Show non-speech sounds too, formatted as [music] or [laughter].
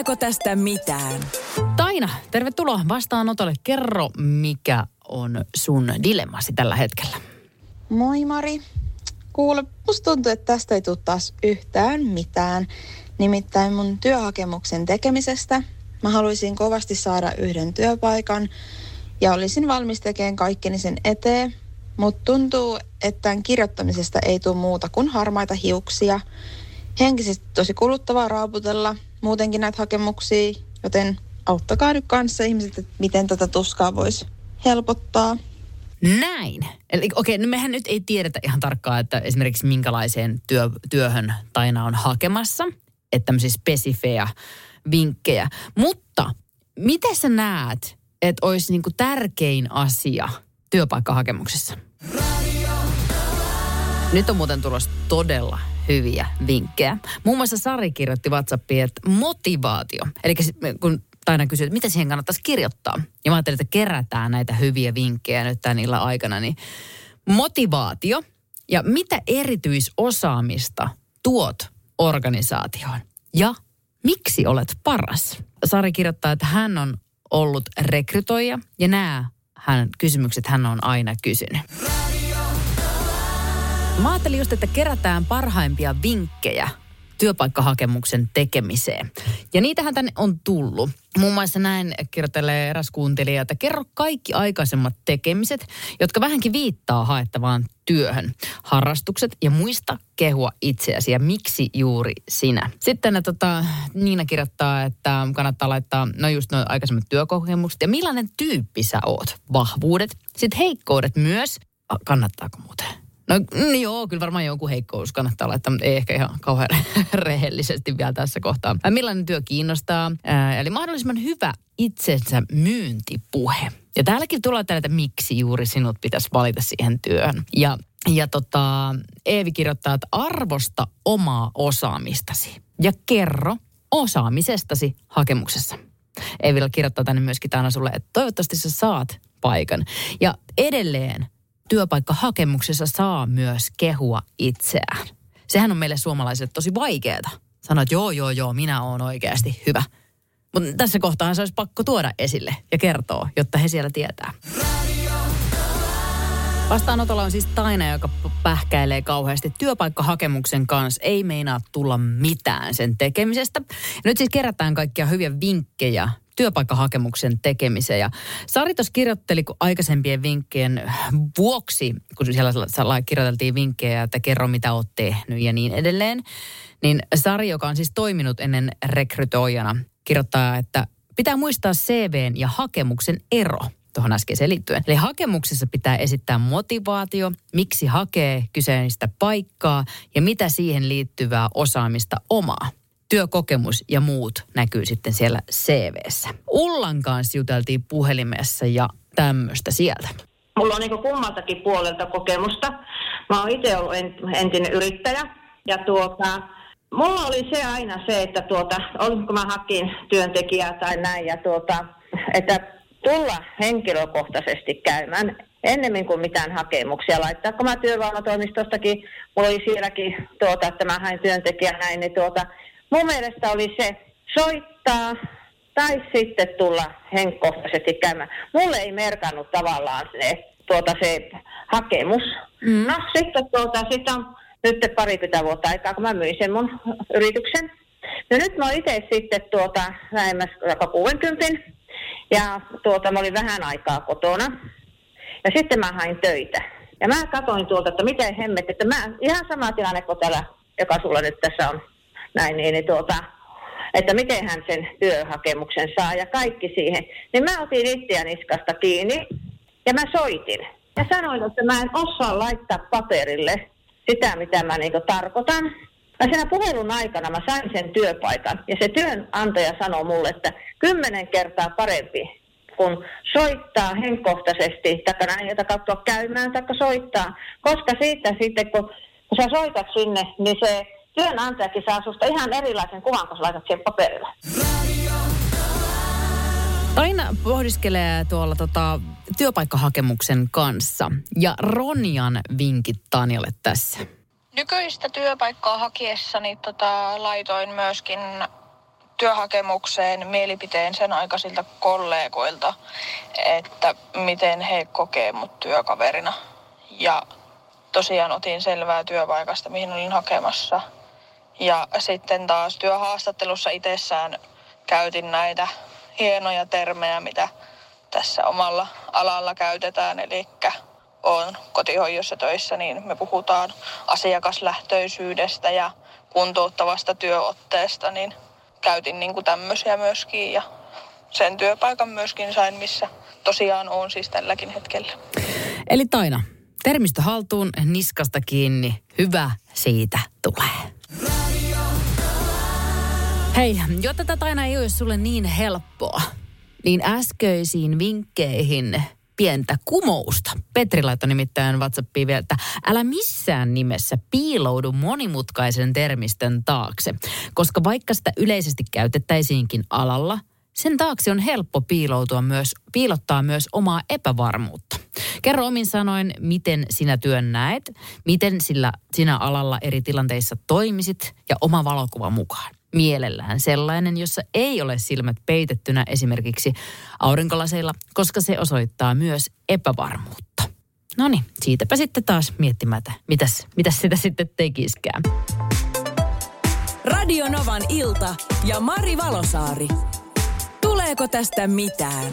Tuleeko tästä mitään? Taina, tervetuloa vastaanotolle. Kerro, mikä on sun dilemmasi tällä hetkellä. Moi Mari. Kuule, musta tuntuu, että tästä ei tule taas yhtään mitään. Nimittäin mun työhakemuksen tekemisestä. Mä haluaisin kovasti saada yhden työpaikan ja olisin valmis tekemään kaikkeni sen eteen. Mutta tuntuu, että tämän kirjoittamisesta ei tule muuta kuin harmaita hiuksia. Henkisesti tosi kuluttavaa raaputella muutenkin näitä hakemuksia, joten auttakaa nyt kanssa ihmiset, että miten tätä tuskaa voisi helpottaa. Näin. Eli okei, no mehän nyt ei tiedetä ihan tarkkaan, että esimerkiksi minkälaiseen työ, työhön Taina on hakemassa. Että tämmöisiä spesifejä vinkkejä. Mutta miten sä näet, että olisi niinku tärkein asia työpaikkahakemuksessa? Nyt on muuten tulossa todella hyviä vinkkejä. Muun muassa Sari kirjoitti WhatsAppiin, että motivaatio. Eli kun Taina kysyi, että mitä siihen kannattaisi kirjoittaa. Ja mä ajattelin, että kerätään näitä hyviä vinkkejä nyt tämän illan aikana. Niin motivaatio ja mitä erityisosaamista tuot organisaatioon. Ja miksi olet paras? Sari kirjoittaa, että hän on ollut rekrytoija ja nämä hän, kysymykset hän on aina kysynyt. Mä ajattelin just, että kerätään parhaimpia vinkkejä työpaikkahakemuksen tekemiseen. Ja niitähän tänne on tullut. Muun muassa näin kirjoittelee eräs kuuntelija, että kerro kaikki aikaisemmat tekemiset, jotka vähänkin viittaa haettavaan työhön. Harrastukset ja muista kehua itseäsi ja miksi juuri sinä. Sitten tota, Niina kirjoittaa, että kannattaa laittaa no just nuo aikaisemmat työkokemukset ja millainen tyyppi sä oot. Vahvuudet, sitten heikkoudet myös. Kannattaako muuten? No mm, joo, kyllä varmaan jonkun heikkous kannattaa laittaa, mutta ei ehkä ihan kauhean [laughs] rehellisesti vielä tässä kohtaa. Ää, millainen työ kiinnostaa? Ää, eli mahdollisimman hyvä itsensä myyntipuhe. Ja täälläkin tulee tällä, että miksi juuri sinut pitäisi valita siihen työhön. Ja, ja tota, Eevi kirjoittaa, että arvosta omaa osaamistasi ja kerro osaamisestasi hakemuksessa. Eevillä kirjoittaa tänne myöskin tänä sulle, että toivottavasti sä saat paikan. Ja edelleen työpaikkahakemuksessa saa myös kehua itseään. Sehän on meille suomalaisille tosi vaikeaa. Sanoa, että joo, joo, joo, minä olen oikeasti hyvä. Mutta tässä kohtaa se olisi pakko tuoda esille ja kertoa, jotta he siellä tietää. Vastaanotolla on siis Taina, joka pähkäilee kauheasti työpaikkahakemuksen kanssa. Ei meinaa tulla mitään sen tekemisestä. Ja nyt siis kerätään kaikkia hyviä vinkkejä työpaikkahakemuksen tekemiseen. Ja Sari tuossa kirjoitteli aikaisempien vinkkien vuoksi, kun siellä kirjoiteltiin vinkkejä, että kerro mitä oot tehnyt ja niin edelleen. Niin Sari, joka on siis toiminut ennen rekrytoijana, kirjoittaa, että pitää muistaa CVn ja hakemuksen ero tuohon äskeiseen liittyen. Eli hakemuksessa pitää esittää motivaatio, miksi hakee kyseistä paikkaa ja mitä siihen liittyvää osaamista omaa työkokemus ja muut näkyy sitten siellä CVssä. Ullan kanssa juteltiin puhelimessa ja tämmöistä sieltä. Mulla on niin kummaltakin puolelta kokemusta. Mä oon itse ollut entinen yrittäjä ja tuota, mulla oli se aina se, että tuota, kun mä hakin työntekijää tai näin ja tuota, että tulla henkilökohtaisesti käymään ennemmin kuin mitään hakemuksia laittaa. Kun mä työvoimatoimistostakin, mulla oli sielläkin, tuota, että mä hain työntekijä näin, niin tuota, mun mielestä oli se soittaa tai sitten tulla henkkohtaisesti käymään. Mulle ei merkannut tavallaan se, tuota, se hakemus. Mm. No sitten tuota, sit on nyt parikymmentä vuotta aikaa, kun mä myin sen mun yrityksen. No nyt mä itse sitten tuota, lähemmäs 60 ja tuota, mä olin vähän aikaa kotona. Ja sitten mä hain töitä. Ja mä katsoin tuolta, että miten hemmet, että mä, ihan sama tilanne kuin täällä, joka sulla nyt tässä on näin, niin, niin tuota, että miten hän sen työhakemuksen saa ja kaikki siihen. Niin mä otin itseä niskasta kiinni ja mä soitin. Ja sanoin, että mä en osaa laittaa paperille sitä, mitä mä niinku tarkoitan. Ja siinä puhelun aikana mä sain sen työpaikan ja se työnantaja sanoi mulle, että kymmenen kertaa parempi kun soittaa henkkohtaisesti, tai näin, jota katsoa käymään, tai soittaa. Koska siitä sitten, kun, kun sä soitat sinne, niin se työnantajakin saa susta ihan erilaisen kuvan, kun sä laitat siihen paperille. Aina pohdiskelee tuolla tota, työpaikkahakemuksen kanssa. Ja Ronjan vinkit Tanjalle tässä. Nykyistä työpaikkaa hakiessani tota, laitoin myöskin työhakemukseen mielipiteen sen aikaisilta kollegoilta, että miten he kokee mut työkaverina. Ja tosiaan otin selvää työpaikasta, mihin olin hakemassa. Ja sitten taas työhaastattelussa itsessään käytin näitä hienoja termejä, mitä tässä omalla alalla käytetään. Eli on kotihoidossa töissä, niin me puhutaan asiakaslähtöisyydestä ja kuntouttavasta työotteesta, niin käytin niin kuin tämmöisiä myöskin ja sen työpaikan myöskin sain, missä tosiaan on siis tälläkin hetkellä. Eli Taina, termistö haltuun, niskasta kiinni, hyvä siitä tulee. Hei, jotta tätä aina ei ole sulle niin helppoa, niin äskeisiin vinkkeihin pientä kumousta. Petri laittoi nimittäin WhatsAppiin vielä, että älä missään nimessä piiloudu monimutkaisen termistön taakse, koska vaikka sitä yleisesti käytettäisiinkin alalla, sen taakse on helppo piiloutua myös, piilottaa myös omaa epävarmuutta. Kerro omin sanoin, miten sinä työn näet, miten sillä sinä alalla eri tilanteissa toimisit ja oma valokuva mukaan mielellään sellainen, jossa ei ole silmät peitettynä esimerkiksi aurinkolaseilla, koska se osoittaa myös epävarmuutta. No niin, siitäpä sitten taas miettimään, mitäs, mitäs sitä sitten tekiskään. Radio Novan ilta ja Mari Valosaari. Tuleeko tästä mitään?